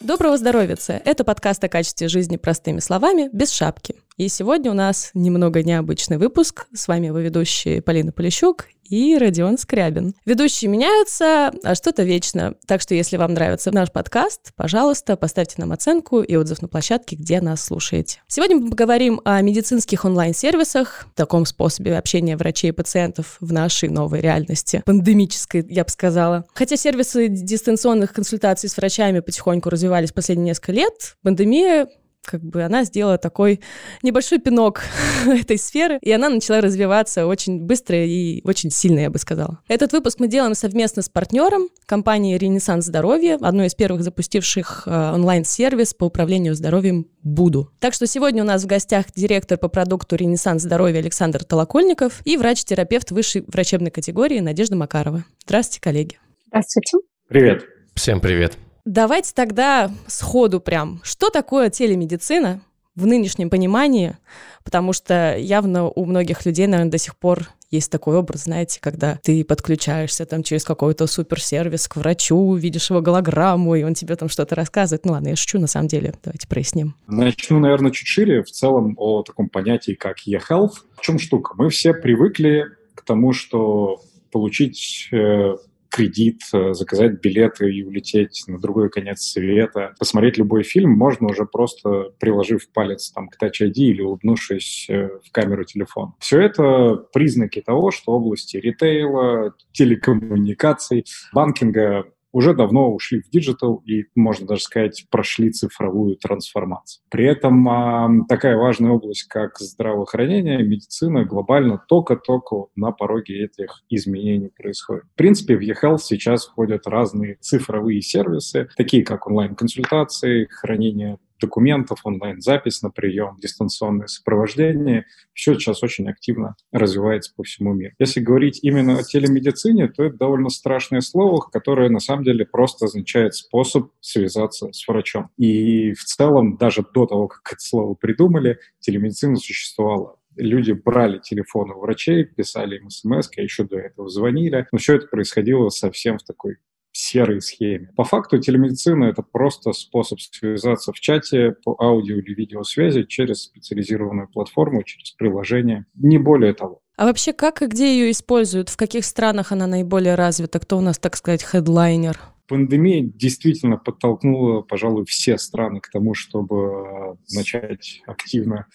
Доброго здоровья! Это подкаст о качестве жизни простыми словами, без шапки. И сегодня у нас немного необычный выпуск. С вами его ведущие Полина Полищук и Родион Скрябин. Ведущие меняются, а что-то вечно. Так что, если вам нравится наш подкаст, пожалуйста, поставьте нам оценку и отзыв на площадке, где нас слушаете. Сегодня мы поговорим о медицинских онлайн-сервисах, таком способе общения врачей и пациентов в нашей новой реальности, пандемической, я бы сказала. Хотя сервисы дистанционных консультаций с врачами потихоньку развивались последние несколько лет, пандемия как бы она сделала такой небольшой пинок этой сферы, и она начала развиваться очень быстро и очень сильно, я бы сказала. Этот выпуск мы делаем совместно с партнером компании «Ренессанс здоровья», одной из первых запустивших э, онлайн-сервис по управлению здоровьем Буду. Так что сегодня у нас в гостях директор по продукту «Ренессанс здоровья» Александр Толокольников и врач-терапевт высшей врачебной категории Надежда Макарова. Здравствуйте, коллеги. Здравствуйте. Привет. Всем привет. Давайте тогда сходу прям. Что такое телемедицина в нынешнем понимании? Потому что явно у многих людей, наверное, до сих пор есть такой образ, знаете, когда ты подключаешься там через какой-то суперсервис к врачу, видишь его голограмму, и он тебе там что-то рассказывает. Ну ладно, я шучу на самом деле. Давайте проясним. Начну, наверное, чуть шире в целом о таком понятии, как e-health. В чем штука? Мы все привыкли к тому, что получить э, кредит, э, заказать билеты и улететь на другой конец света. Посмотреть любой фильм можно уже просто приложив палец там, к Touch ID или улыбнувшись э, в камеру телефона. Все это признаки того, что области ритейла, телекоммуникаций, банкинга уже давно ушли в digital и, можно даже сказать, прошли цифровую трансформацию. При этом а, такая важная область, как здравоохранение, медицина, глобально только-только на пороге этих изменений происходит. В принципе, в eHealth сейчас входят разные цифровые сервисы, такие как онлайн-консультации, хранение документов, онлайн-запись на прием, дистанционное сопровождение. Все сейчас очень активно развивается по всему миру. Если говорить именно о телемедицине, то это довольно страшное слово, которое на самом деле просто означает способ связаться с врачом. И в целом, даже до того, как это слово придумали, телемедицина существовала люди брали телефоны у врачей, писали им смс, а еще до этого звонили. Но все это происходило совсем в такой серой схеме. По факту телемедицина — это просто способ связаться в чате по аудио или видеосвязи через специализированную платформу, через приложение. Не более того. А вообще, как и где ее используют? В каких странах она наиболее развита? Кто у нас, так сказать, хедлайнер? Пандемия действительно подтолкнула, пожалуй, все страны к тому, чтобы начать активно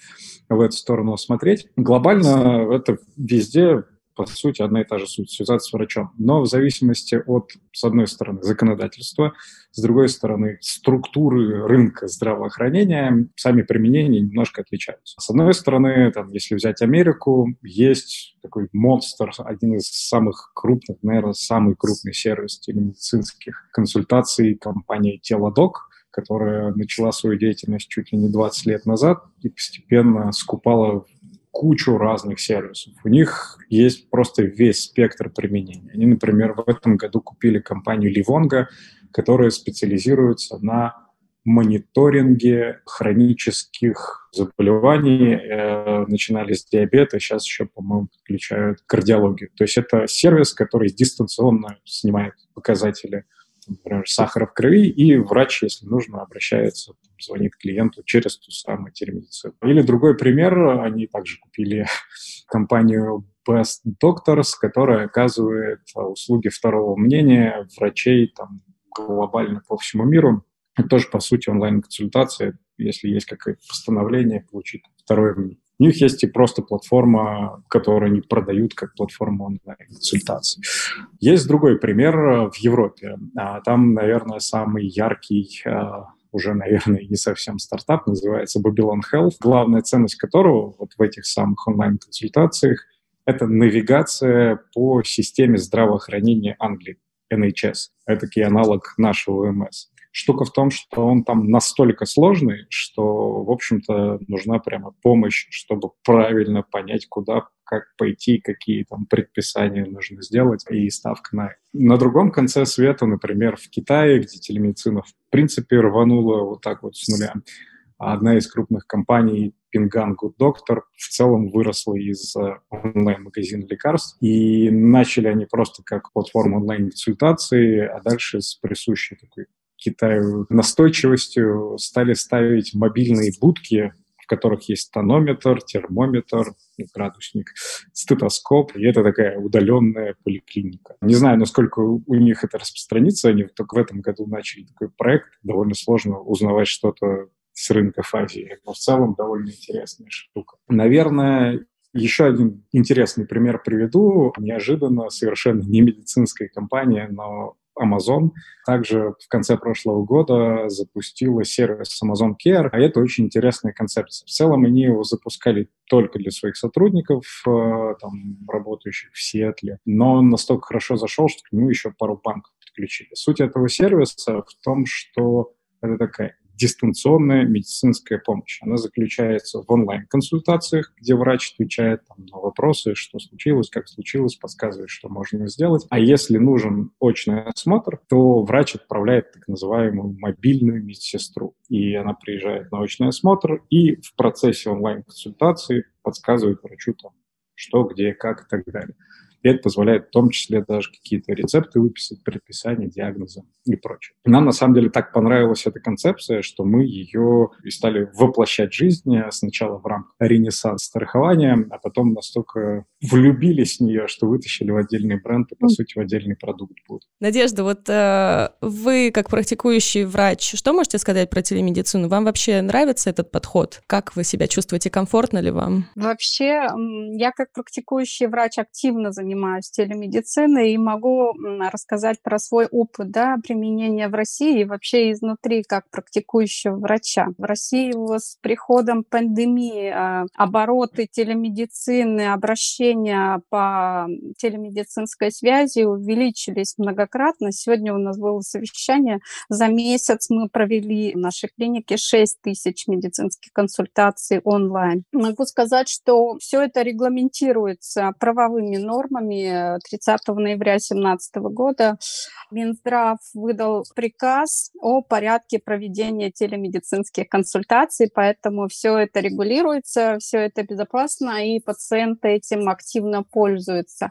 в эту сторону смотреть. Глобально это везде по сути, одна и та же суть – связаться с врачом. Но в зависимости от, с одной стороны, законодательства, с другой стороны, структуры рынка здравоохранения, сами применения немножко отличаются. С одной стороны, там, если взять Америку, есть такой монстр, один из самых крупных, наверное, самый крупный сервис телемедицинских консультаций, компания Телодок, которая начала свою деятельность чуть ли не 20 лет назад и постепенно скупала кучу разных сервисов. У них есть просто весь спектр применения. Они, например, в этом году купили компанию Livongo, которая специализируется на мониторинге хронических заболеваний. Э, начинали с диабета, сейчас еще, по-моему, подключают кардиологию. То есть это сервис, который дистанционно снимает показатели например, сахара в крови, и врач, если нужно, обращается, звонит клиенту через ту самую телемедицину. Или другой пример, они также купили компанию Best Doctors, которая оказывает услуги второго мнения врачей там, глобально по всему миру. Это тоже, по сути, онлайн-консультация, если есть какое-то постановление, получить второе мнение. У них есть и просто платформа, которую они продают как платформу онлайн-консультаций. Есть другой пример в Европе. А, там, наверное, самый яркий а, уже, наверное, не совсем стартап, называется Babylon Health, главная ценность которого вот в этих самых онлайн-консультациях – это навигация по системе здравоохранения Англии, NHS. Это аналог нашего ОМС. Штука в том, что он там настолько сложный, что, в общем-то, нужна прямо помощь, чтобы правильно понять, куда, как пойти, какие там предписания нужно сделать, и ставка на На другом конце света, например, в Китае, где телемедицина в принципе рванула вот так вот с нуля, одна из крупных компаний Pingан Good Doctor в целом выросла из э, онлайн-магазина лекарств. И начали они просто как платформа онлайн-консультации, а дальше с присущей такой Китаю настойчивостью стали ставить мобильные будки которых есть тонометр, термометр, градусник, стетоскоп, и это такая удаленная поликлиника. Не знаю, насколько у них это распространится, они только в этом году начали такой проект, довольно сложно узнавать что-то с рынков Азии, но в целом довольно интересная штука. Наверное, еще один интересный пример приведу. Неожиданно, совершенно не медицинская компания, но Amazon также в конце прошлого года запустила сервис Amazon Care, а это очень интересная концепция. В целом они его запускали только для своих сотрудников, э, там, работающих в Сиэтле, но он настолько хорошо зашел, что к нему еще пару банков подключили. Суть этого сервиса в том, что это такая дистанционная медицинская помощь. Она заключается в онлайн-консультациях, где врач отвечает там, на вопросы, что случилось, как случилось, подсказывает, что можно сделать. А если нужен очный осмотр, то врач отправляет так называемую мобильную медсестру. И она приезжает на очный осмотр и в процессе онлайн-консультации подсказывает врачу, там, что, где, как и так далее. И это позволяет в том числе даже какие-то рецепты выписать, предписания, диагнозы и прочее. Нам на самом деле так понравилась эта концепция, что мы ее и стали воплощать в жизнь сначала в рамках ренессанс страхования, а потом настолько влюбились в нее, что вытащили в отдельный бренд и, по сути, в отдельный продукт будет. Надежда, вот э, вы, как практикующий врач, что можете сказать про телемедицину? Вам вообще нравится этот подход? Как вы себя чувствуете? Комфортно ли вам? Вообще, я как практикующий врач активно занимаюсь занимаюсь телемедициной и могу рассказать про свой опыт да, применения в России и вообще изнутри как практикующего врача. В России с приходом пандемии а, обороты телемедицины, обращения по телемедицинской связи увеличились многократно. Сегодня у нас было совещание. За месяц мы провели в нашей клинике 6 тысяч медицинских консультаций онлайн. Могу сказать, что все это регламентируется правовыми нормами, нормами 30 ноября 2017 года Минздрав выдал приказ о порядке проведения телемедицинских консультаций, поэтому все это регулируется, все это безопасно, и пациенты этим активно пользуются.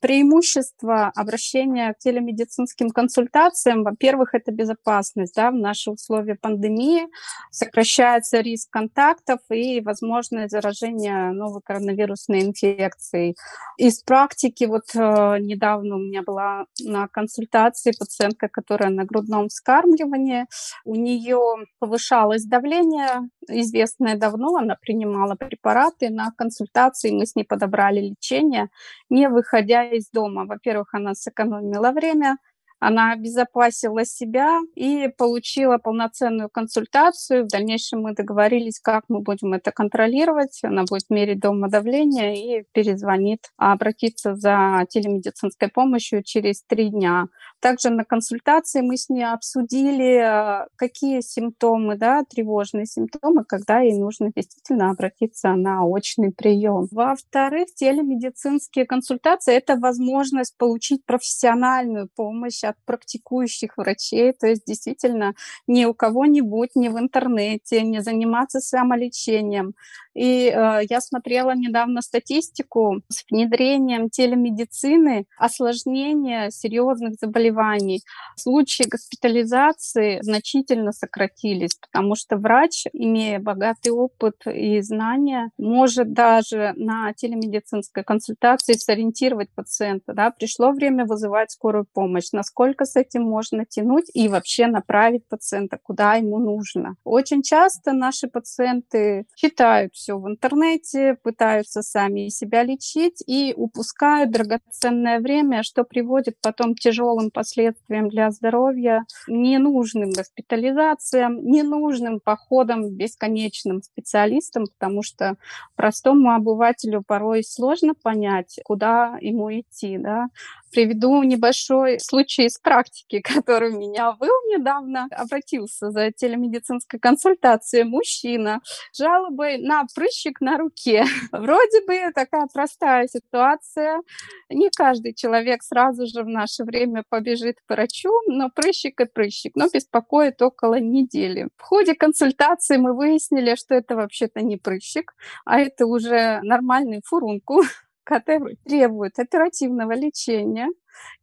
Преимущество обращения к телемедицинским консультациям, во-первых, это безопасность. Да, в наши условия пандемии сокращается риск контактов и возможное заражение новой коронавирусной инфекцией. Из практики, вот э, недавно у меня была на консультации пациентка, которая на грудном вскармливании, у нее повышалось давление, известное давно, она принимала препараты, на консультации мы с ней подобрали лечение, не выходя из дома. Во-первых, она сэкономила время, она обезопасила себя и получила полноценную консультацию. В дальнейшем мы договорились, как мы будем это контролировать. Она будет мерить дома давление и перезвонит обратиться за телемедицинской помощью через три дня. Также на консультации мы с ней обсудили, а, какие симптомы, да, тревожные симптомы, когда ей нужно действительно обратиться на очный прием. Во-вторых, телемедицинские консультации – это возможность получить профессиональную помощь от практикующих врачей, то есть действительно не у кого-нибудь, не в интернете, не заниматься самолечением, и э, я смотрела недавно статистику с внедрением телемедицины, осложнения серьезных заболеваний. Случаи госпитализации значительно сократились, потому что врач, имея богатый опыт и знания, может даже на телемедицинской консультации сориентировать пациента. Да? Пришло время вызывать скорую помощь. Насколько с этим можно тянуть и вообще направить пациента, куда ему нужно. Очень часто наши пациенты читают все в интернете, пытаются сами себя лечить и упускают драгоценное время, что приводит потом к тяжелым последствиям для здоровья, ненужным госпитализациям, ненужным походам бесконечным специалистам, потому что простому обывателю порой сложно понять, куда ему идти. Да? Приведу небольшой случай из практики, который у меня был недавно. Обратился за телемедицинской консультацией мужчина с жалобой на прыщик на руке. Вроде бы такая простая ситуация. Не каждый человек сразу же в наше время побежит к врачу, но прыщик и прыщик, но беспокоит около недели. В ходе консультации мы выяснили, что это вообще-то не прыщик, а это уже нормальный фурункул, который требует оперативного лечения,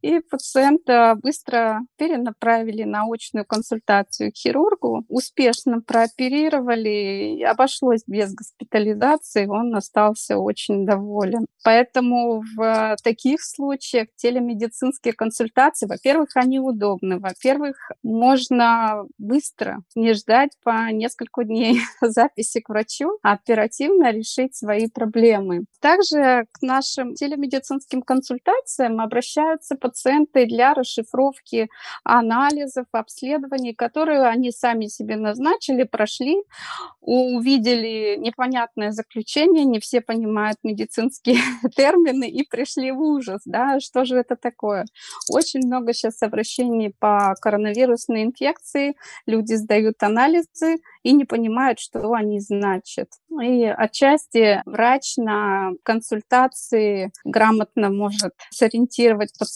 и пациента быстро перенаправили на очную консультацию к хирургу, успешно прооперировали, обошлось без госпитализации, он остался очень доволен. Поэтому в таких случаях телемедицинские консультации, во-первых, они удобны, во-первых, можно быстро, не ждать по несколько дней записи к врачу, а оперативно решить свои проблемы. Также к нашим телемедицинским консультациям обращаются обращаются пациенты для расшифровки анализов, обследований, которые они сами себе назначили, прошли, увидели непонятное заключение, не все понимают медицинские термины и пришли в ужас, да, что же это такое. Очень много сейчас обращений по коронавирусной инфекции, люди сдают анализы и не понимают, что они значат. И отчасти врач на консультации грамотно может сориентировать пациента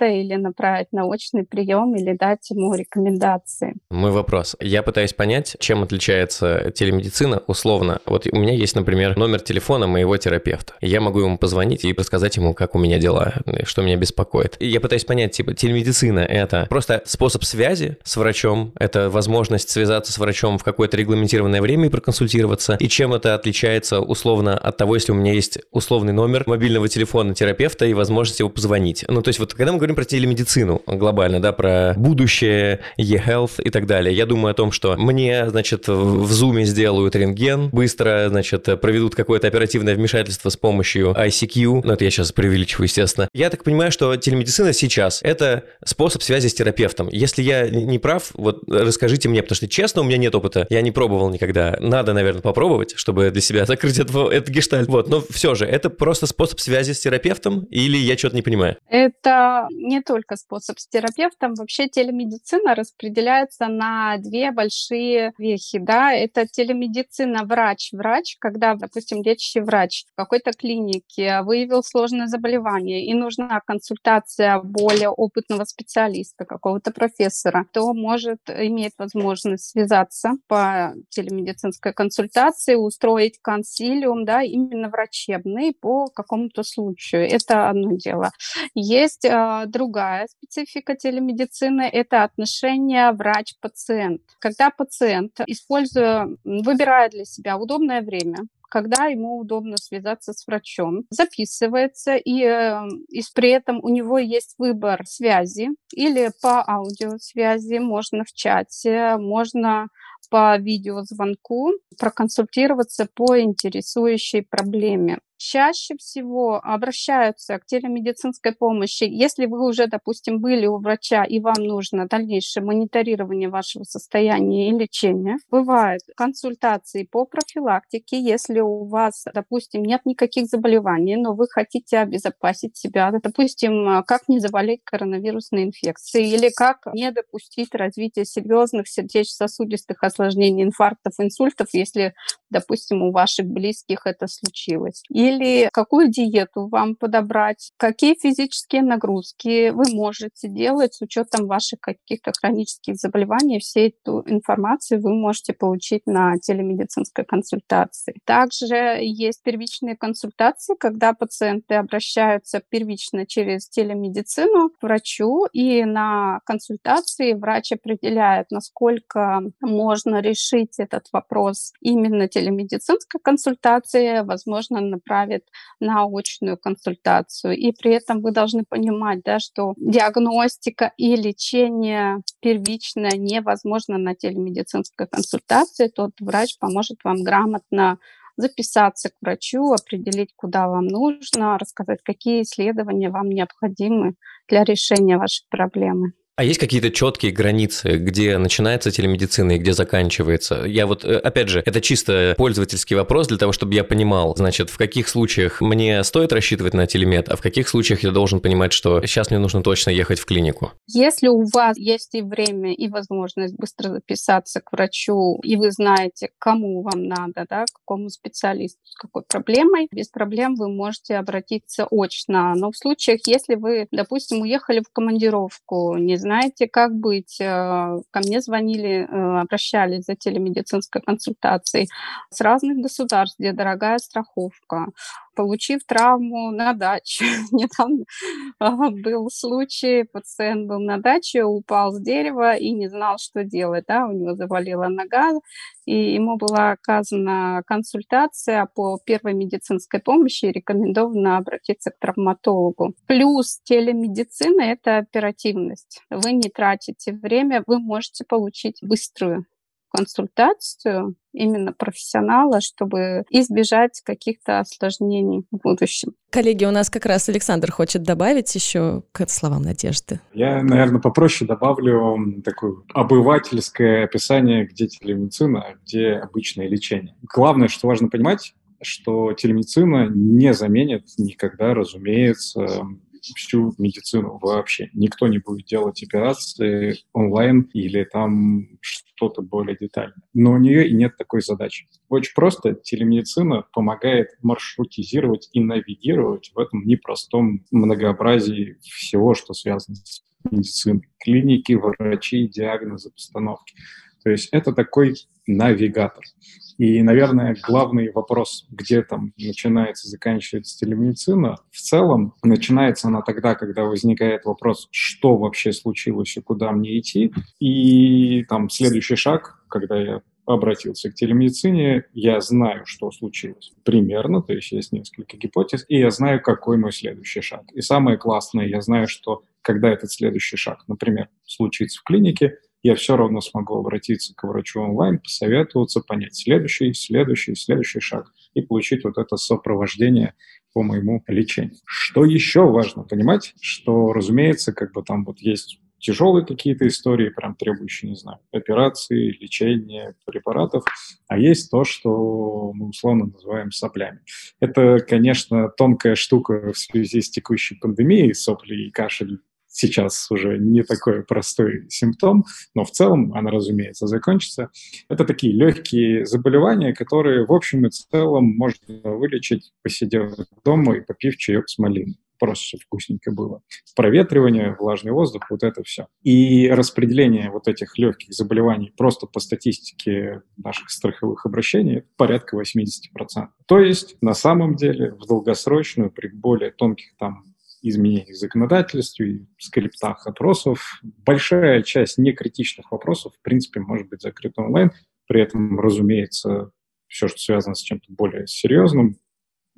или направить на очный прием, или дать ему рекомендации. Мой вопрос. Я пытаюсь понять, чем отличается телемедицина условно. Вот у меня есть, например, номер телефона моего терапевта. Я могу ему позвонить и рассказать ему, как у меня дела, что меня беспокоит. И я пытаюсь понять, типа, телемедицина – это просто способ связи с врачом, это возможность связаться с врачом в какое-то регламентированное время и проконсультироваться, и чем это отличается условно от того, если у меня есть условный номер мобильного телефона терапевта и возможность его позвонить. Ну, то есть вот когда мы говорим про телемедицину глобально, да, про будущее, e-health и так далее, я думаю о том, что мне, значит, в Zoom сделают рентген, быстро, значит, проведут какое-то оперативное вмешательство с помощью ICQ, ну, это я сейчас преувеличиваю, естественно. Я так понимаю, что телемедицина сейчас – это способ связи с терапевтом. Если я не прав, вот расскажите мне, потому что, честно, у меня нет опыта, я не пробовал никогда. Надо, наверное, попробовать, чтобы для себя закрыть этот, этот гештальт. Вот, но все же, это просто способ связи с терапевтом или я что-то не понимаю? Это не только способ с терапевтом. Вообще телемедицина распределяется на две большие вехи. Да? Это телемедицина врач-врач, когда, допустим, лечащий врач в какой-то клинике выявил сложное заболевание и нужна консультация более опытного специалиста, какого-то профессора, то может, иметь возможность связаться по телемедицинской консультации, устроить консилиум, да, именно врачебный по какому-то случаю. Это одно дело. Есть э, другая специфика телемедицины – это отношение врач-пациент. Когда пациент, используя, выбирая для себя удобное время, когда ему удобно связаться с врачом, записывается, и, э, и при этом у него есть выбор связи или по аудиосвязи, можно в чате, можно по видеозвонку проконсультироваться по интересующей проблеме чаще всего обращаются к телемедицинской помощи, если вы уже, допустим, были у врача и вам нужно дальнейшее мониторирование вашего состояния и лечения. Бывают консультации по профилактике, если у вас, допустим, нет никаких заболеваний, но вы хотите обезопасить себя, допустим, как не заболеть коронавирусной инфекцией или как не допустить развития серьезных сердечно-сосудистых осложнений, инфарктов, инсультов, если, допустим, у ваших близких это случилось. Или какую диету вам подобрать, какие физические нагрузки вы можете делать с учетом ваших каких-то хронических заболеваний. Все эту информацию вы можете получить на телемедицинской консультации. Также есть первичные консультации, когда пациенты обращаются первично через телемедицину к врачу, и на консультации врач определяет, насколько можно решить этот вопрос именно телемедицинской консультации, возможно, направит на очную консультацию. И при этом вы должны понимать, да, что диагностика и лечение первичное невозможно на телемедицинской консультации. Тот врач поможет вам грамотно записаться к врачу, определить, куда вам нужно, рассказать, какие исследования вам необходимы для решения вашей проблемы. А есть какие-то четкие границы, где начинается телемедицина и где заканчивается? Я вот, э, опять же, это чисто пользовательский вопрос для того, чтобы я понимал, значит, в каких случаях мне стоит рассчитывать на телемед, а в каких случаях я должен понимать, что сейчас мне нужно точно ехать в клинику? Если у вас есть и время, и возможность быстро записаться к врачу, и вы знаете, кому вам надо, да, к какому специалисту, с какой проблемой, без проблем вы можете обратиться очно. Но в случаях, если вы, допустим, уехали в командировку, не знаете, как быть, э, ко мне звонили, э, обращались за телемедицинской консультацией с разных государств, где дорогая страховка, получив травму на даче. Недавно был случай, пациент был на даче, упал с дерева и не знал, что делать. Да? У него завалила нога, и ему была оказана консультация по первой медицинской помощи и рекомендовано обратиться к травматологу. Плюс телемедицина – это оперативность. Вы не тратите время, вы можете получить быструю консультацию именно профессионала, чтобы избежать каких-то осложнений в будущем. Коллеги, у нас как раз Александр хочет добавить еще к словам Надежды. Я, наверное, попроще добавлю такое обывательское описание, где телемедицина, а где обычное лечение. Главное, что важно понимать, что телемедицина не заменит никогда, разумеется, всю медицину вообще. Никто не будет делать операции онлайн или там что-то более детальное. Но у нее и нет такой задачи. Очень просто телемедицина помогает маршрутизировать и навигировать в этом непростом многообразии всего, что связано с медициной. Клиники, врачи, диагнозы, постановки. То есть это такой навигатор. И, наверное, главный вопрос, где там начинается, заканчивается телемедицина, в целом начинается она тогда, когда возникает вопрос, что вообще случилось и куда мне идти. И там следующий шаг, когда я обратился к телемедицине, я знаю, что случилось примерно, то есть есть несколько гипотез, и я знаю, какой мой следующий шаг. И самое классное, я знаю, что когда этот следующий шаг, например, случится в клинике, я все равно смогу обратиться к врачу онлайн, посоветоваться, понять следующий, следующий, следующий шаг и получить вот это сопровождение по моему лечению. Что еще важно понимать, что, разумеется, как бы там вот есть тяжелые какие-то истории, прям требующие, не знаю, операции, лечения, препаратов, а есть то, что мы условно называем соплями. Это, конечно, тонкая штука в связи с текущей пандемией, сопли и кашель сейчас уже не такой простой симптом, но в целом она, разумеется, закончится. Это такие легкие заболевания, которые, в общем и целом, можно вылечить, посидев дома и попив чаек с малиной просто вкусненько было. Проветривание, влажный воздух, вот это все. И распределение вот этих легких заболеваний просто по статистике наших страховых обращений порядка 80%. То есть на самом деле в долгосрочную, при более тонких там изменений в законодательстве, в скриптах опросов. Большая часть некритичных вопросов, в принципе, может быть закрыта онлайн. При этом, разумеется, все, что связано с чем-то более серьезным,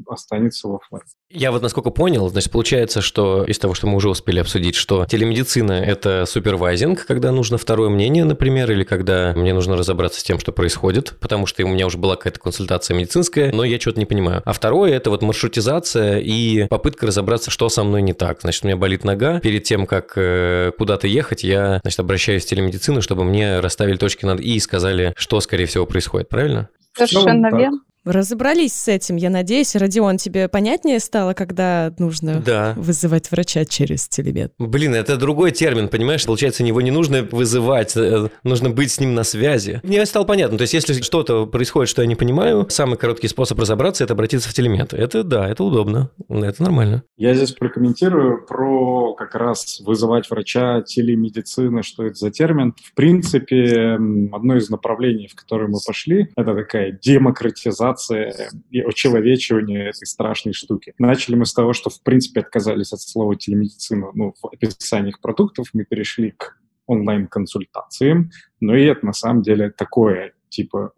останется в офлайн. Я вот насколько понял, значит, получается, что из того, что мы уже успели обсудить, что телемедицина – это супервайзинг, когда нужно второе мнение, например, или когда мне нужно разобраться с тем, что происходит, потому что у меня уже была какая-то консультация медицинская, но я что-то не понимаю. А второе – это вот маршрутизация и попытка разобраться, что со мной не так. Значит, у меня болит нога. Перед тем, как э, куда-то ехать, я, значит, обращаюсь в телемедицину, чтобы мне расставили точки над «и» и сказали, что, скорее всего, происходит. Правильно? Совершенно верно. Разобрались с этим, я надеюсь. Родион, тебе понятнее стало, когда нужно да. вызывать врача через телемед? Блин, это другой термин, понимаешь? Получается, его не нужно вызывать, э, нужно быть с ним на связи. Мне стало понятно. То есть, если что-то происходит, что я не понимаю, самый короткий способ разобраться – это обратиться в телемед. Это да, это удобно, это нормально. Я здесь прокомментирую про как раз вызывать врача, телемедицины, что это за термин. В принципе, одно из направлений, в которое мы пошли, это такая демократизация демонизация и очеловечивание этой страшной штуки. Начали мы с того, что, в принципе, отказались от слова телемедицина ну, в описании их продуктов, мы перешли к онлайн-консультациям, но и это на самом деле такое, типа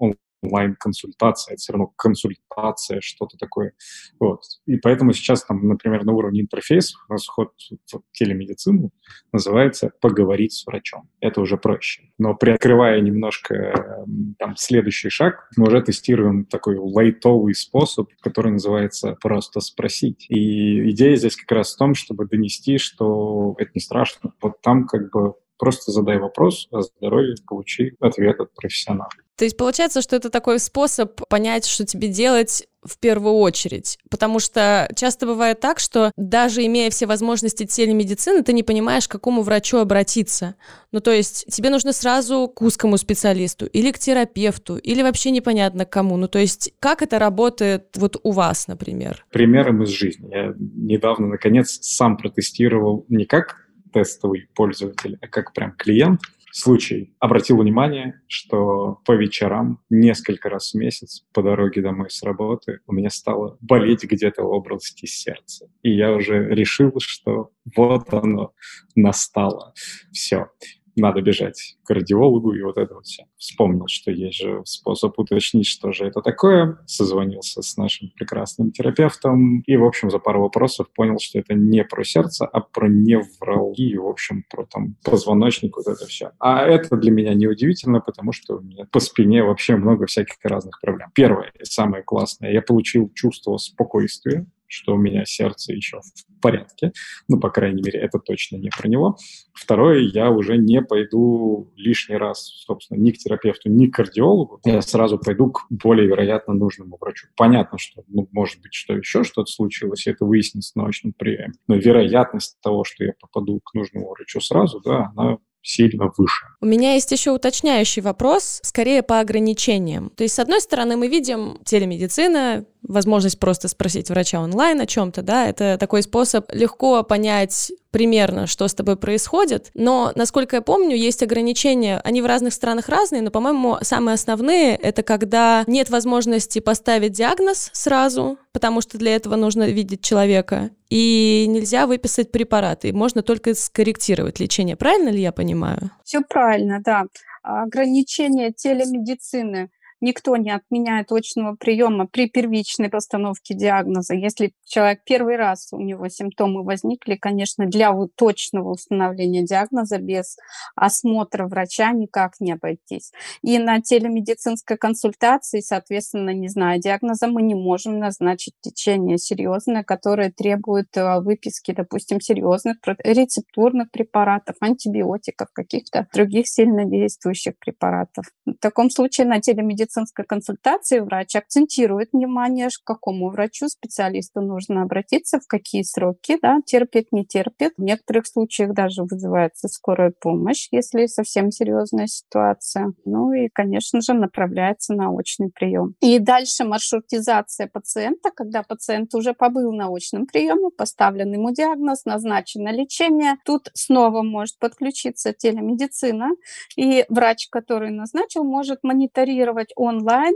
онлайн-консультация, это все равно консультация, что-то такое. Вот. И поэтому сейчас, там, например, на уровне интерфейса у нас вход в телемедицину называется «поговорить с врачом». Это уже проще. Но приоткрывая немножко там, следующий шаг, мы уже тестируем такой лайтовый способ, который называется «просто спросить». И идея здесь как раз в том, чтобы донести, что это не страшно. Вот там как бы Просто задай вопрос о здоровье, получи ответ от профессионала. То есть получается, что это такой способ понять, что тебе делать в первую очередь. Потому что часто бывает так, что даже имея все возможности телемедицины, ты не понимаешь, к какому врачу обратиться. Ну, то есть тебе нужно сразу к узкому специалисту или к терапевту, или вообще непонятно к кому. Ну, то есть как это работает вот у вас, например? Примером из жизни. Я недавно, наконец, сам протестировал не как тестовый пользователь, а как прям клиент – случай. Обратил внимание, что по вечерам несколько раз в месяц по дороге домой с работы у меня стало болеть где-то в области сердца. И я уже решил, что вот оно настало. Все надо бежать к кардиологу и вот это вот все. Вспомнил, что есть же способ уточнить, что же это такое. Созвонился с нашим прекрасным терапевтом и, в общем, за пару вопросов понял, что это не про сердце, а про невралгию, в общем, про там позвоночник, вот это все. А это для меня неудивительно, потому что у меня по спине вообще много всяких разных проблем. Первое и самое классное, я получил чувство спокойствия, что у меня сердце еще в порядке. Ну, по крайней мере, это точно не про него. Второе, я уже не пойду лишний раз, собственно, ни к терапевту, ни к кардиологу. Я сразу пойду к более вероятно нужному врачу. Понятно, что, ну, может быть, что еще что-то случилось, и это выяснится на научном приеме. Но вероятность того, что я попаду к нужному врачу сразу, да, она сильно выше. У меня есть еще уточняющий вопрос, скорее по ограничениям. То есть, с одной стороны, мы видим телемедицина, возможность просто спросить врача онлайн о чем-то, да, это такой способ легко понять примерно, что с тобой происходит, но, насколько я помню, есть ограничения, они в разных странах разные, но, по-моему, самые основные — это когда нет возможности поставить диагноз сразу, потому что для этого нужно видеть человека, и нельзя выписать препараты, можно только скорректировать лечение. Правильно ли я понимаю? Все правильно, да. Ограничения телемедицины — никто не отменяет очного приема при первичной постановке диагноза. Если человек первый раз у него симптомы возникли, конечно, для точного установления диагноза без осмотра врача никак не обойтись. И на телемедицинской консультации, соответственно, не зная диагноза, мы не можем назначить течение серьезное, которое требует э, выписки, допустим, серьезных рецептурных препаратов, антибиотиков, каких-то других сильнодействующих препаратов. В таком случае на телемедицинской медицинской консультации врач акцентирует внимание, к какому врачу, специалисту нужно обратиться, в какие сроки, да, терпит, не терпит. В некоторых случаях даже вызывается скорая помощь, если совсем серьезная ситуация. Ну и, конечно же, направляется на очный прием. И дальше маршрутизация пациента, когда пациент уже побыл на очном приеме, поставлен ему диагноз, назначено лечение. Тут снова может подключиться телемедицина, и врач, который назначил, может мониторировать онлайн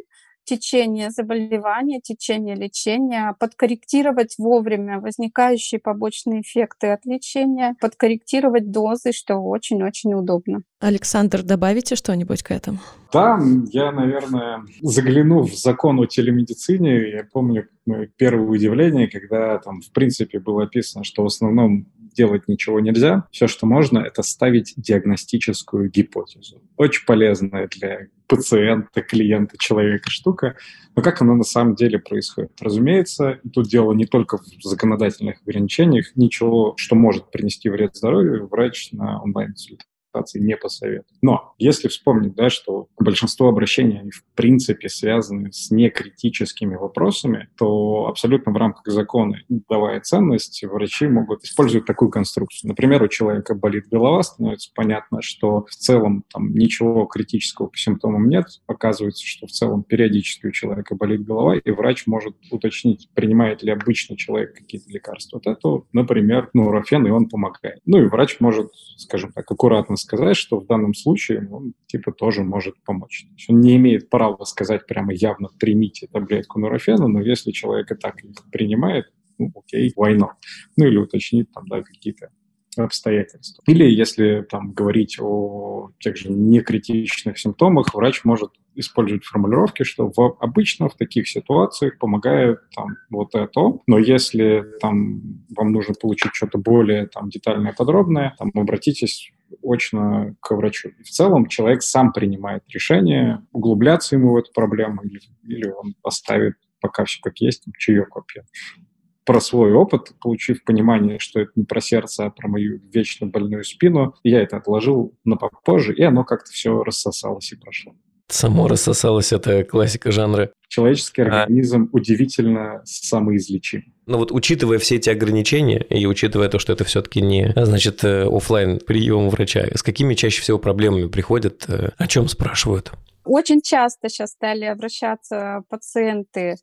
течение заболевания, течение лечения, подкорректировать вовремя возникающие побочные эффекты от лечения, подкорректировать дозы, что очень-очень удобно. Александр, добавите что-нибудь к этому? Да, я, наверное, загляну в закон о телемедицине. Я помню первое удивление, когда там, в принципе, было описано, что в основном делать ничего нельзя. Все, что можно, это ставить диагностическую гипотезу. Очень полезная для пациента, клиента, человека штука. Но как оно на самом деле происходит? Разумеется, тут дело не только в законодательных ограничениях, ничего, что может принести вред здоровью, врач на онлайн-консультации консультации не посоветую. Но если вспомнить, да, что большинство обращений, они в принципе связаны с некритическими вопросами, то абсолютно в рамках закона, давая ценность, врачи могут использовать такую конструкцию. Например, у человека болит голова, становится понятно, что в целом там ничего критического по симптомам нет. Оказывается, что в целом периодически у человека болит голова, и врач может уточнить, принимает ли обычный человек какие-то лекарства. Вот это, например, нурофен, и он помогает. Ну и врач может, скажем так, аккуратно сказать, что в данном случае он типа тоже может помочь. То есть он не имеет права сказать прямо явно примите таблетку нурофена, но если человек и так их принимает, ну окей, not? Ну или уточнить там, да, какие-то обстоятельства. Или если там говорить о тех же некритичных симптомах, врач может использовать формулировки, что в, обычно в таких ситуациях помогает там вот это, но если там вам нужно получить что-то более там детальное, подробное, там обратитесь очно к врачу. И в целом человек сам принимает решение, углубляться ему в эту проблему или, или он оставит пока все как есть, чаек попьет. про свой опыт, получив понимание, что это не про сердце, а про мою вечно больную спину, я это отложил на попозже, и оно как-то все рассосалось и прошло. Само рассосалось, это классика жанра. Человеческий а. организм а... удивительно самоизлечим. Но вот учитывая все эти ограничения и учитывая то, что это все-таки не, значит, э, офлайн прием врача, с какими чаще всего проблемами приходят, э, о чем спрашивают? Очень часто сейчас стали обращаться пациенты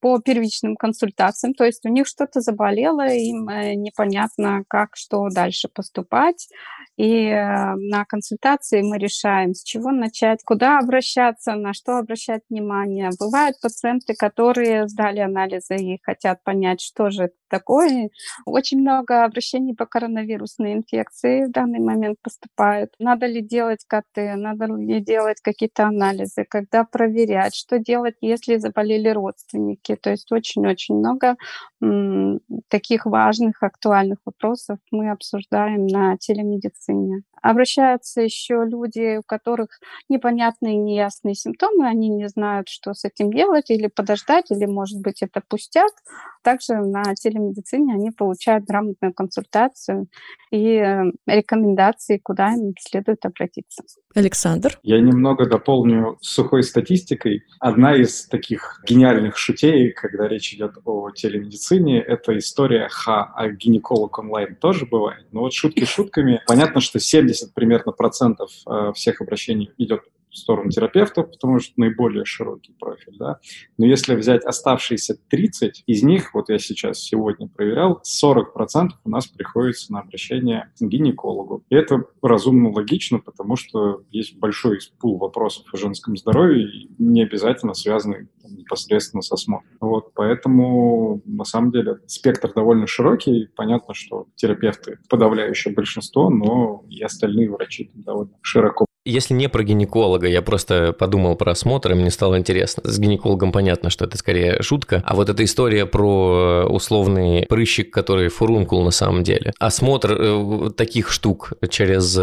по первичным консультациям, то есть у них что-то заболело, им э, непонятно, как, что дальше поступать, и э, на консультации мы решаем, с чего начать, куда обращаться, на что обращать внимание. Бывают пациенты, которые сдали анализы и хотят понять, что же такое. Очень много обращений по коронавирусной инфекции в данный момент поступает. Надо ли делать КТ, надо ли делать какие-то анализы, когда проверять, что делать, если заболели родственники. То есть очень-очень много м, таких важных, актуальных вопросов мы обсуждаем на телемедицине. Обращаются еще люди, у которых непонятные, неясные симптомы, они не знают, что с этим делать, или подождать, или, может быть, это пустяк. Также на телемедицине они получают грамотную консультацию и э, рекомендации, куда им следует обратиться. Александр? Я немного дополню сухой статистикой. Одна из таких гениальных шутей, когда речь идет о телемедицине, это история ха, а гинеколог онлайн тоже бывает. Но вот шутки шутками. Понятно, что 70 примерно процентов э, всех обращений идет в сторону терапевтов, потому что наиболее широкий профиль, да. Но если взять оставшиеся 30, из них, вот я сейчас сегодня проверял, 40% у нас приходится на обращение к гинекологу. И это разумно логично, потому что есть большой пул вопросов о женском здоровье, не обязательно связанный там, непосредственно со осмотром. Вот, поэтому, на самом деле, спектр довольно широкий. Понятно, что терапевты подавляющее большинство, но и остальные врачи довольно широко если не про гинеколога, я просто подумал про осмотр, и мне стало интересно. С гинекологом понятно, что это скорее шутка. А вот эта история про условный прыщик, который фурункул на самом деле. Осмотр э, таких штук через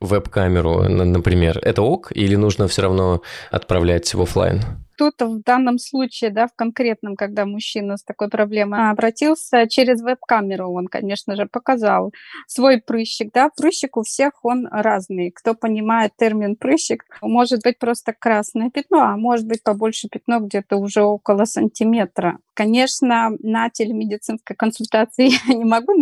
веб-камеру, например, это ок? Или нужно все равно отправлять в офлайн? Тут в данном случае, да, в конкретном, когда мужчина с такой проблемой обратился, через веб-камеру он, конечно же, показал свой прыщик, да, прыщик у всех он разный. Кто понимает термин прыщик, может быть просто красное пятно, а может быть побольше пятно где-то уже около сантиметра. Конечно, на телемедицинской консультации я не могу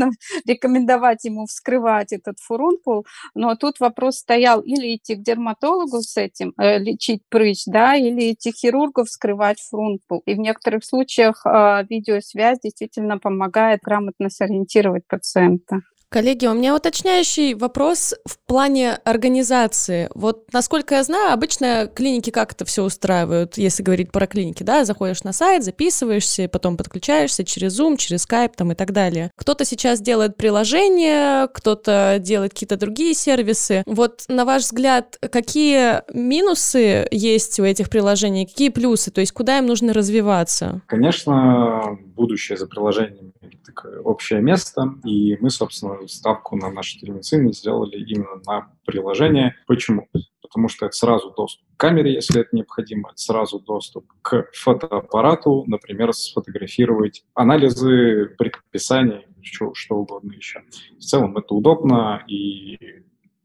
рекомендовать ему вскрывать этот фурункул, но тут вопрос стоял или идти к дерматологу с этим, э, лечить прыщ, да, или идти к хирургу вскрывать фурункул. И в некоторых случаях э, видеосвязь действительно помогает грамотно сориентировать пациента. Коллеги, у меня уточняющий вопрос в плане организации. Вот, насколько я знаю, обычно клиники как это все устраивают, если говорить про клиники, да, заходишь на сайт, записываешься, потом подключаешься через Zoom, через Skype там и так далее. Кто-то сейчас делает приложение, кто-то делает какие-то другие сервисы. Вот, на ваш взгляд, какие минусы есть у этих приложений, какие плюсы, то есть куда им нужно развиваться? Конечно, будущее за приложениями такое общее место, и мы, собственно, ставку на наши телемедицины сделали именно на приложение. Почему? Потому что это сразу доступ к камере, если это необходимо, это сразу доступ к фотоаппарату, например, сфотографировать анализы, предписания, что, что угодно еще. В целом это удобно, и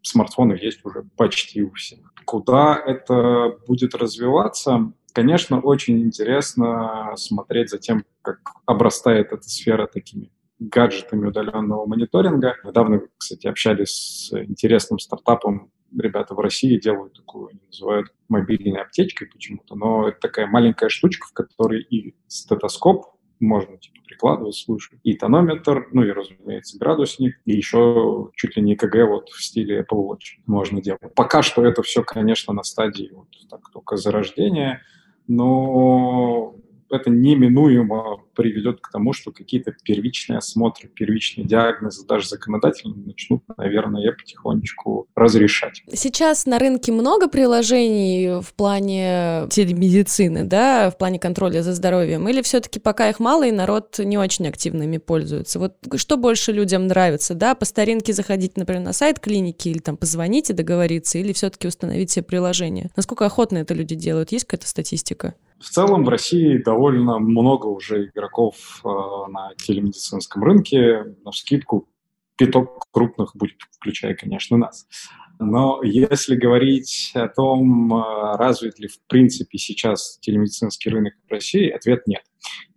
смартфоны есть уже почти у всех. Куда это будет развиваться? Конечно, очень интересно смотреть за тем, как обрастает эта сфера такими гаджетами удаленного мониторинга. Недавно, кстати, общались с интересным стартапом. Ребята в России делают такую, они называют мобильной аптечкой почему-то, но это такая маленькая штучка, в которой и стетоскоп можно типа прикладывать, слушать, и тонометр, ну и, разумеется, градусник, и еще чуть ли не КГ вот в стиле Apple Watch можно делать. Пока что это все, конечно, на стадии вот так только зарождения, но это неминуемо приведет к тому, что какие-то первичные осмотры, первичные диагнозы даже законодательно начнут, наверное, потихонечку разрешать. Сейчас на рынке много приложений в плане телемедицины, да, в плане контроля за здоровьем, или все-таки пока их мало и народ не очень активно ими пользуется? Вот что больше людям нравится, да, по старинке заходить, например, на сайт клиники или там позвонить и договориться, или все-таки установить себе приложение? Насколько охотно это люди делают? Есть какая-то статистика? В целом в России довольно много уже игроков э, на телемедицинском рынке. На скидку пяток крупных будет, включая, конечно, нас. Но если говорить о том, э, развит ли в принципе сейчас телемедицинский рынок в России, ответ нет.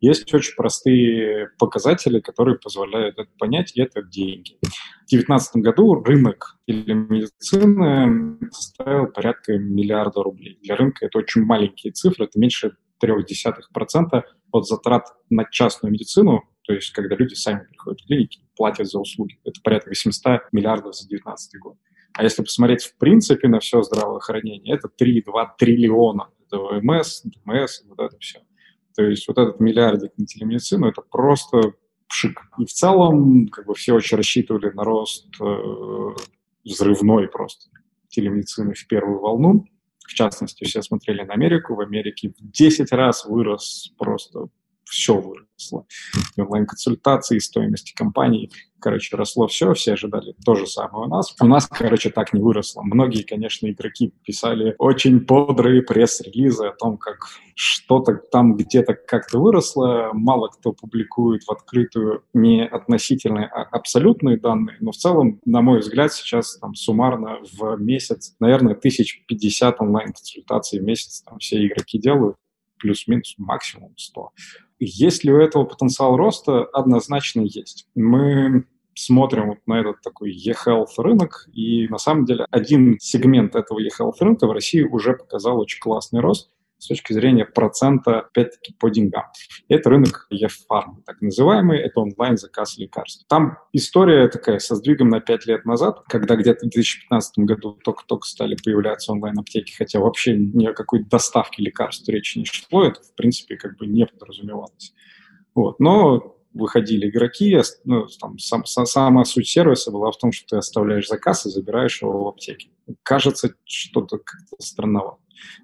Есть очень простые показатели, которые позволяют это понять, и это деньги. В 2019 году рынок телемедицины составил порядка миллиарда рублей. Для рынка это очень маленькие цифры, это меньше 0,3% от затрат на частную медицину, то есть когда люди сами приходят в клиники, платят за услуги. Это порядка 800 миллиардов за 2019 год. А если посмотреть в принципе на все здравоохранение, это 3-2 триллиона. Это ОМС, ДМС, вот это все. То есть вот этот миллиардик на телемедицину, это просто пшик. И в целом, как бы все очень рассчитывали на рост э, взрывной просто телемедицины в первую волну. В частности, все смотрели на Америку. В Америке в 10 раз вырос просто все выросло. И онлайн-консультации, стоимости компании, короче, росло все, все ожидали то же самое у нас. У нас, короче, так не выросло. Многие, конечно, игроки писали очень бодрые пресс-релизы о том, как что-то там где-то как-то выросло. Мало кто публикует в открытую не относительные, а абсолютные данные, но в целом, на мой взгляд, сейчас там суммарно в месяц, наверное, 1050 онлайн-консультаций в месяц там все игроки делают плюс-минус максимум 100. Есть ли у этого потенциал роста? Однозначно есть. Мы смотрим вот на этот такой e-health рынок, и на самом деле один сегмент этого e-health рынка в России уже показал очень классный рост с точки зрения процента, опять-таки, по деньгам. Это рынок e-farm, так называемый, это онлайн-заказ лекарств. Там история такая со сдвигом на 5 лет назад, когда где-то в 2015 году только-только стали появляться онлайн-аптеки, хотя вообще ни о какой доставке лекарств речи не шло, это, в принципе, как бы не подразумевалось. Вот. Но выходили игроки, ну, там, сам, сама суть сервиса была в том, что ты оставляешь заказ и забираешь его в аптеке. Кажется, что-то как-то странновато.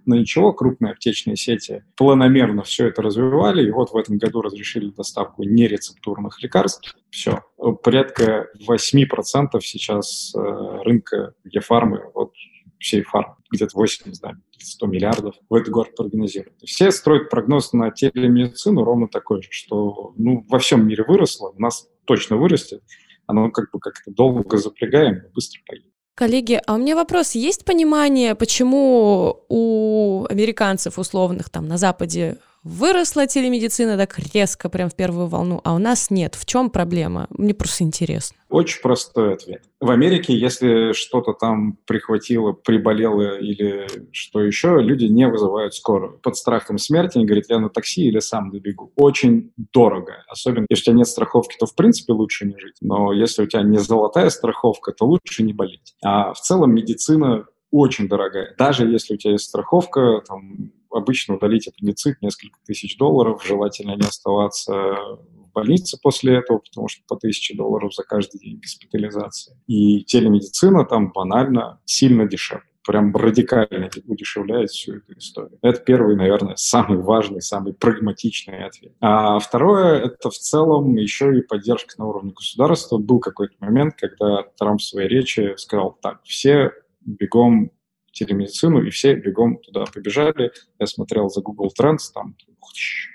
Но ничего, крупные аптечные сети планомерно все это развивали, и вот в этом году разрешили доставку нерецептурных лекарств. Все, порядка 8% сейчас э, рынка Ефармы, вот всей фармы, где-то 80, да, 100 миллиардов в этот год прогнозируют. Все строят прогноз на телемедицину ровно такой же, что ну, во всем мире выросло, у нас точно вырастет, оно как бы как-то долго запрягаем быстро поедет. Коллеги, а у меня вопрос, есть понимание, почему у американцев условных там на Западе выросла телемедицина так резко, прям в первую волну, а у нас нет. В чем проблема? Мне просто интересно. Очень простой ответ. В Америке, если что-то там прихватило, приболело или что еще, люди не вызывают скорую. Под страхом смерти они говорят, я на такси или сам добегу. Очень дорого. Особенно, если у тебя нет страховки, то в принципе лучше не жить. Но если у тебя не золотая страховка, то лучше не болеть. А в целом медицина очень дорогая. Даже если у тебя есть страховка, там, обычно удалить аппендицит несколько тысяч долларов, желательно не оставаться в больнице после этого, потому что по тысяче долларов за каждый день госпитализации. И телемедицина там банально сильно дешевле прям радикально удешевляет всю эту историю. Это первый, наверное, самый важный, самый прагматичный ответ. А второе, это в целом еще и поддержка на уровне государства. Был какой-то момент, когда Трамп в своей речи сказал, так, все бегом телемедицину, и все бегом туда побежали. Я смотрел за Google Trends, там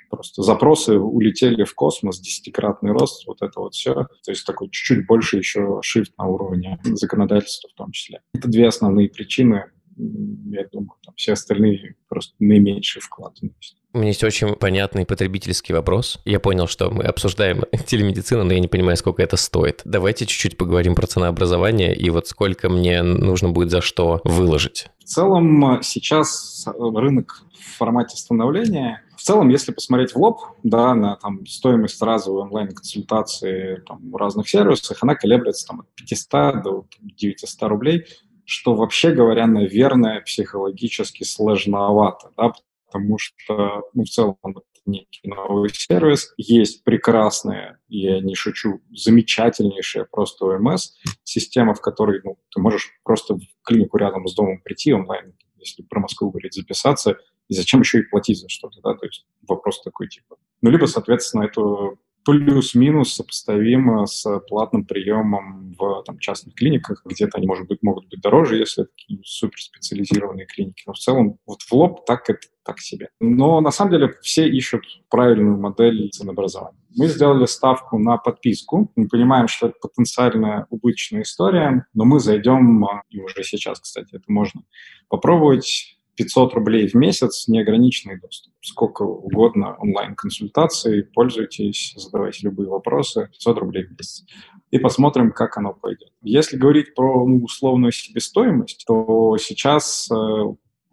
просто запросы улетели в космос, десятикратный рост, вот это вот все. То есть такой чуть-чуть больше еще shift на уровне законодательства в том числе. Это две основные причины. Я думаю, там все остальные просто наименьший вклад вносят. У меня есть очень понятный потребительский вопрос. Я понял, что мы обсуждаем телемедицину, но я не понимаю, сколько это стоит. Давайте чуть-чуть поговорим про ценообразование и вот сколько мне нужно будет за что выложить. В целом сейчас рынок в формате становления в целом, если посмотреть в лоб, да, на там, стоимость разовой онлайн-консультации там, в разных сервисах, она колеблется там, от 500 до 900 рублей, что вообще говоря, наверное, психологически сложновато, да, потому что, ну, в целом, это некий новый сервис. Есть прекрасная, я не шучу, замечательнейшая просто ОМС, система, в которой ну, ты можешь просто в клинику рядом с домом прийти онлайн, если про Москву говорить, записаться, и зачем еще и платить за что-то, да, то есть вопрос такой типа. Ну, либо, соответственно, эту плюс-минус сопоставимо с платным приемом в там, частных клиниках. Где-то они, может быть, могут быть дороже, если это такие суперспециализированные клиники. Но в целом вот в лоб так это так себе. Но на самом деле все ищут правильную модель ценообразования. Мы сделали ставку на подписку. Мы понимаем, что это потенциально убыточная история, но мы зайдем, а, и уже сейчас, кстати, это можно попробовать, 500 рублей в месяц, неограниченный доступ. Сколько угодно онлайн-консультаций, пользуйтесь, задавайте любые вопросы, 500 рублей в месяц. И посмотрим, как оно пойдет. Если говорить про ну, условную себестоимость, то сейчас э,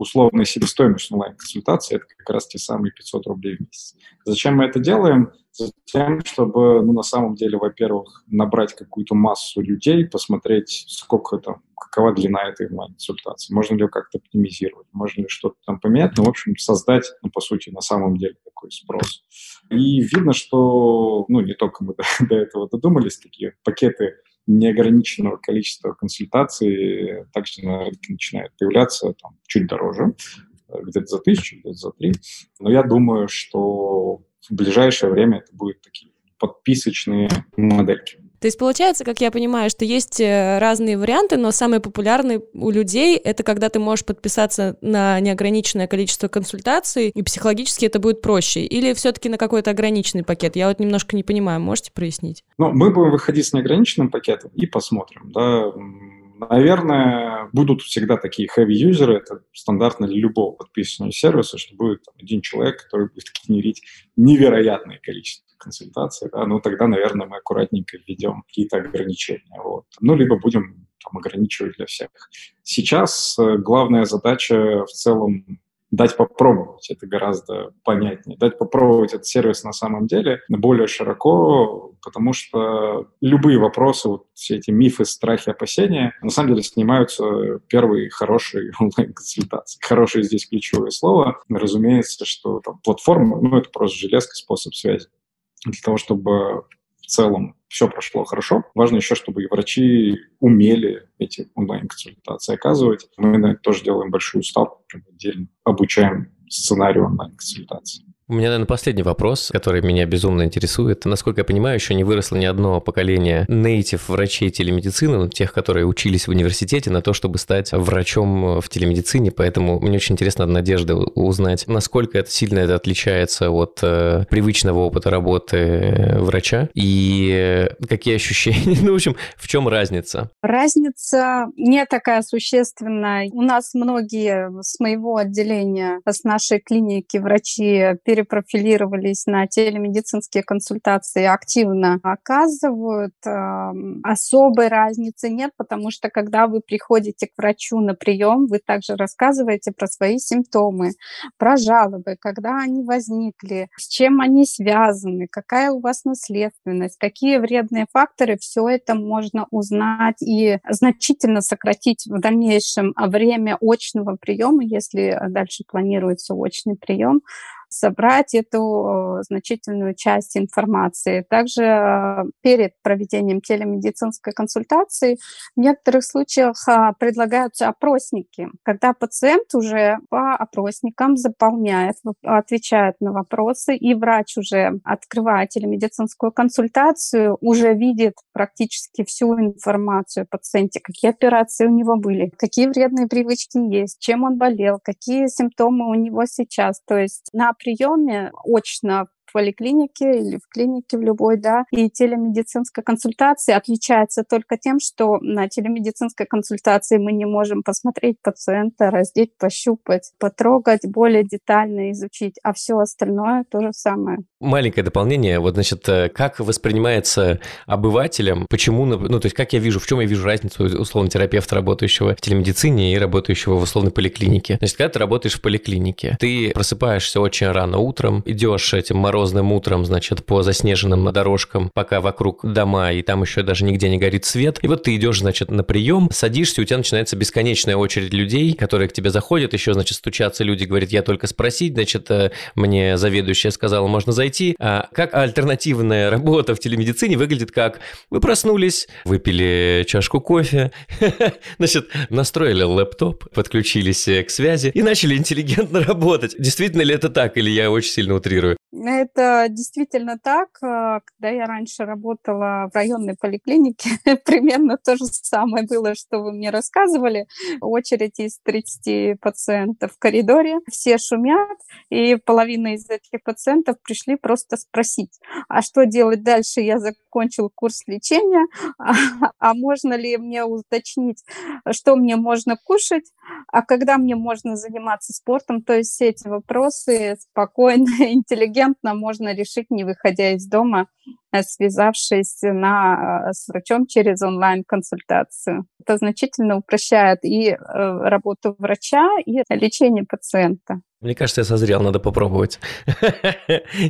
условная себестоимость онлайн-консультации – это как раз те самые 500 рублей в месяц. Зачем мы это делаем? Затем, чтобы, ну, на самом деле, во-первых, набрать какую-то массу людей, посмотреть, сколько там, какова длина этой онлайн-консультации, можно ли ее как-то оптимизировать, можно ли что-то там поменять, ну, в общем, создать, ну, по сути, на самом деле такой спрос. И видно, что, ну, не только мы до, до этого додумались, такие пакеты неограниченного количества консультаций также на рынке начинают появляться там, чуть дороже, где-то за тысячу, где-то за три. Но я думаю, что в ближайшее время это будут такие подписочные модельки. То есть получается, как я понимаю, что есть э, разные варианты, но самый популярный у людей это когда ты можешь подписаться на неограниченное количество консультаций, и психологически это будет проще. Или все-таки на какой-то ограниченный пакет? Я вот немножко не понимаю, можете прояснить? Ну, мы будем выходить с неограниченным пакетом и посмотрим. Да, Наверное, будут всегда такие heavy-юзеры, это стандартно для любого подписанного сервиса, что будет там, один человек, который будет генерить невероятное количество консультаций, да, ну тогда, наверное, мы аккуратненько введем какие-то ограничения. Вот. Ну, либо будем там, ограничивать для всех. Сейчас э, главная задача в целом дать попробовать, это гораздо понятнее. Дать попробовать этот сервис на самом деле более широко, потому что любые вопросы, вот все эти мифы, страхи, опасения, на самом деле снимаются первые хорошие онлайн-консультации. Хорошее здесь ключевое слово. Разумеется, что там, платформа, ну, это просто железка, способ связи. Для того, чтобы в целом все прошло хорошо. Важно еще, чтобы и врачи умели эти онлайн-консультации оказывать. Мы на это тоже делаем большую ставку, отдельно обучаем сценарию онлайн-консультации. У меня, наверное, последний вопрос, который меня безумно интересует. Насколько я понимаю, еще не выросло ни одно поколение native врачей телемедицины, ну, тех, которые учились в университете на то, чтобы стать врачом в телемедицине. Поэтому мне очень интересно, Надежда, узнать, насколько это сильно это отличается от э, привычного опыта работы врача и какие ощущения. ну, в общем, в чем разница? Разница не такая существенная. У нас многие с моего отделения, с нашей клиники врачи перепрофилировались на телемедицинские консультации, активно оказывают. Особой разницы нет, потому что когда вы приходите к врачу на прием, вы также рассказываете про свои симптомы, про жалобы, когда они возникли, с чем они связаны, какая у вас наследственность, какие вредные факторы, все это можно узнать и значительно сократить в дальнейшем время очного приема, если дальше планируется очный прием, собрать эту э, значительную часть информации. Также э, перед проведением телемедицинской консультации в некоторых случаях а, предлагаются опросники, когда пациент уже по опросникам заполняет, отвечает на вопросы, и врач уже, открывая телемедицинскую консультацию, уже видит практически всю информацию о пациенте, какие операции у него были, какие вредные привычки есть, чем он болел, какие симптомы у него сейчас. То есть на приеме очно в поликлинике или в клинике в любой, да, и телемедицинская консультация отличается только тем, что на телемедицинской консультации мы не можем посмотреть пациента, раздеть, пощупать, потрогать, более детально изучить, а все остальное то же самое. Маленькое дополнение, вот, значит, э, как воспринимается обывателем, почему, ну, то есть как я вижу, в чем я вижу разницу условно терапевта, работающего в телемедицине и работающего в условной поликлинике. Значит, когда ты работаешь в поликлинике, ты просыпаешься очень рано утром, идешь этим морозным утром, значит, по заснеженным дорожкам, пока вокруг дома, и там еще даже нигде не горит свет. И вот ты идешь, значит, на прием, садишься, у тебя начинается бесконечная очередь людей, которые к тебе заходят, еще, значит, стучатся люди, говорят, я только спросить, значит, э, мне заведующая сказала, можно зайти. А как альтернативная работа в телемедицине выглядит как вы проснулись, выпили чашку кофе, значит, настроили лэптоп, подключились к связи и начали интеллигентно работать. Действительно ли это так, или я очень сильно утрирую? Это действительно так. Э, когда я раньше работала в районной поликлинике, примерно то же самое было, что вы мне рассказывали. Очередь из 30 пациентов в коридоре, все шумят, и половина из этих пациентов пришли просто спросить, а что делать дальше? Я закончил курс лечения, а, а можно ли мне уточнить, что мне можно кушать, а когда мне можно заниматься спортом? То есть все эти вопросы спокойно, интеллигентно можно решить, не выходя из дома, связавшись на, с врачом через онлайн-консультацию. Это значительно упрощает и э, работу врача, и лечение пациента. Мне кажется, я созрел, надо попробовать.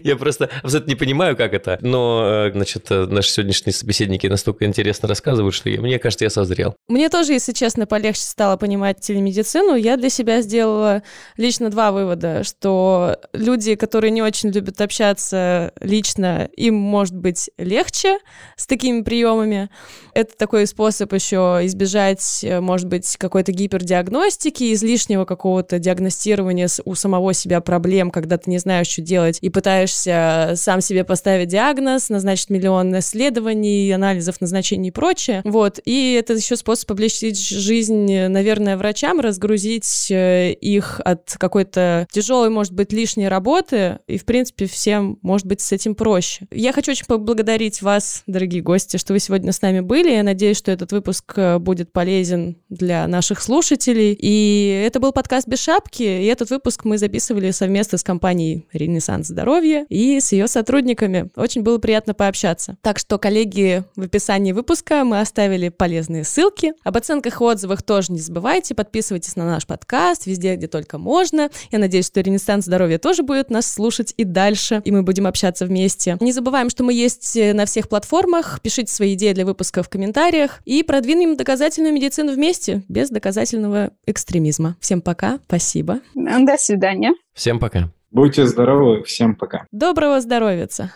я просто абсолютно не понимаю, как это, но, э, значит, э, наши сегодняшние собеседники настолько интересно рассказывают, что я, мне кажется, я созрел. Мне тоже, если честно, полегче стало понимать телемедицину. Я для себя сделала лично два вывода, что люди, которые не очень любят общаться лично, им может быть легче с такими приемами. Это такой способ еще избежать, э, может быть, какой-то гипердиагностики, излишнего какого-то диагностирования у самого себя проблем, когда ты не знаешь, что делать, и пытаешься сам себе поставить диагноз, назначить миллион исследований, анализов, назначений и прочее. Вот. И это еще способ облегчить жизнь, наверное, врачам, разгрузить э, их от какой-то тяжелой, может быть, лишней работы, и, в принципе, всем, может быть, с этим проще. Я хочу очень поблагодарить вас, дорогие гости, что вы сегодня с нами были. Я надеюсь, что этот выпуск э, будет полезен для наших слушателей. И это был подкаст «Без шапки», и этот выпуск мы записывали совместно с компанией «Ренессанс Здоровья» и с ее сотрудниками. Очень было приятно пообщаться. Так что, коллеги, в описании выпуска мы оставили полезные ссылки. Об оценках и отзывах тоже не забывайте. Подписывайтесь на наш подкаст везде, где только можно. Я надеюсь, что «Ренессанс Здоровья» тоже будет нас слушать и дальше, и мы будем общаться вместе. Не забываем, что мы есть на всех платформах. Пишите свои идеи для выпуска в комментариях и продвинем доказательную медицину вместе, без доказательного экстремизма. Всем пока, спасибо. До свидания свидания. Всем пока. Будьте здоровы, всем пока. Доброго здоровья.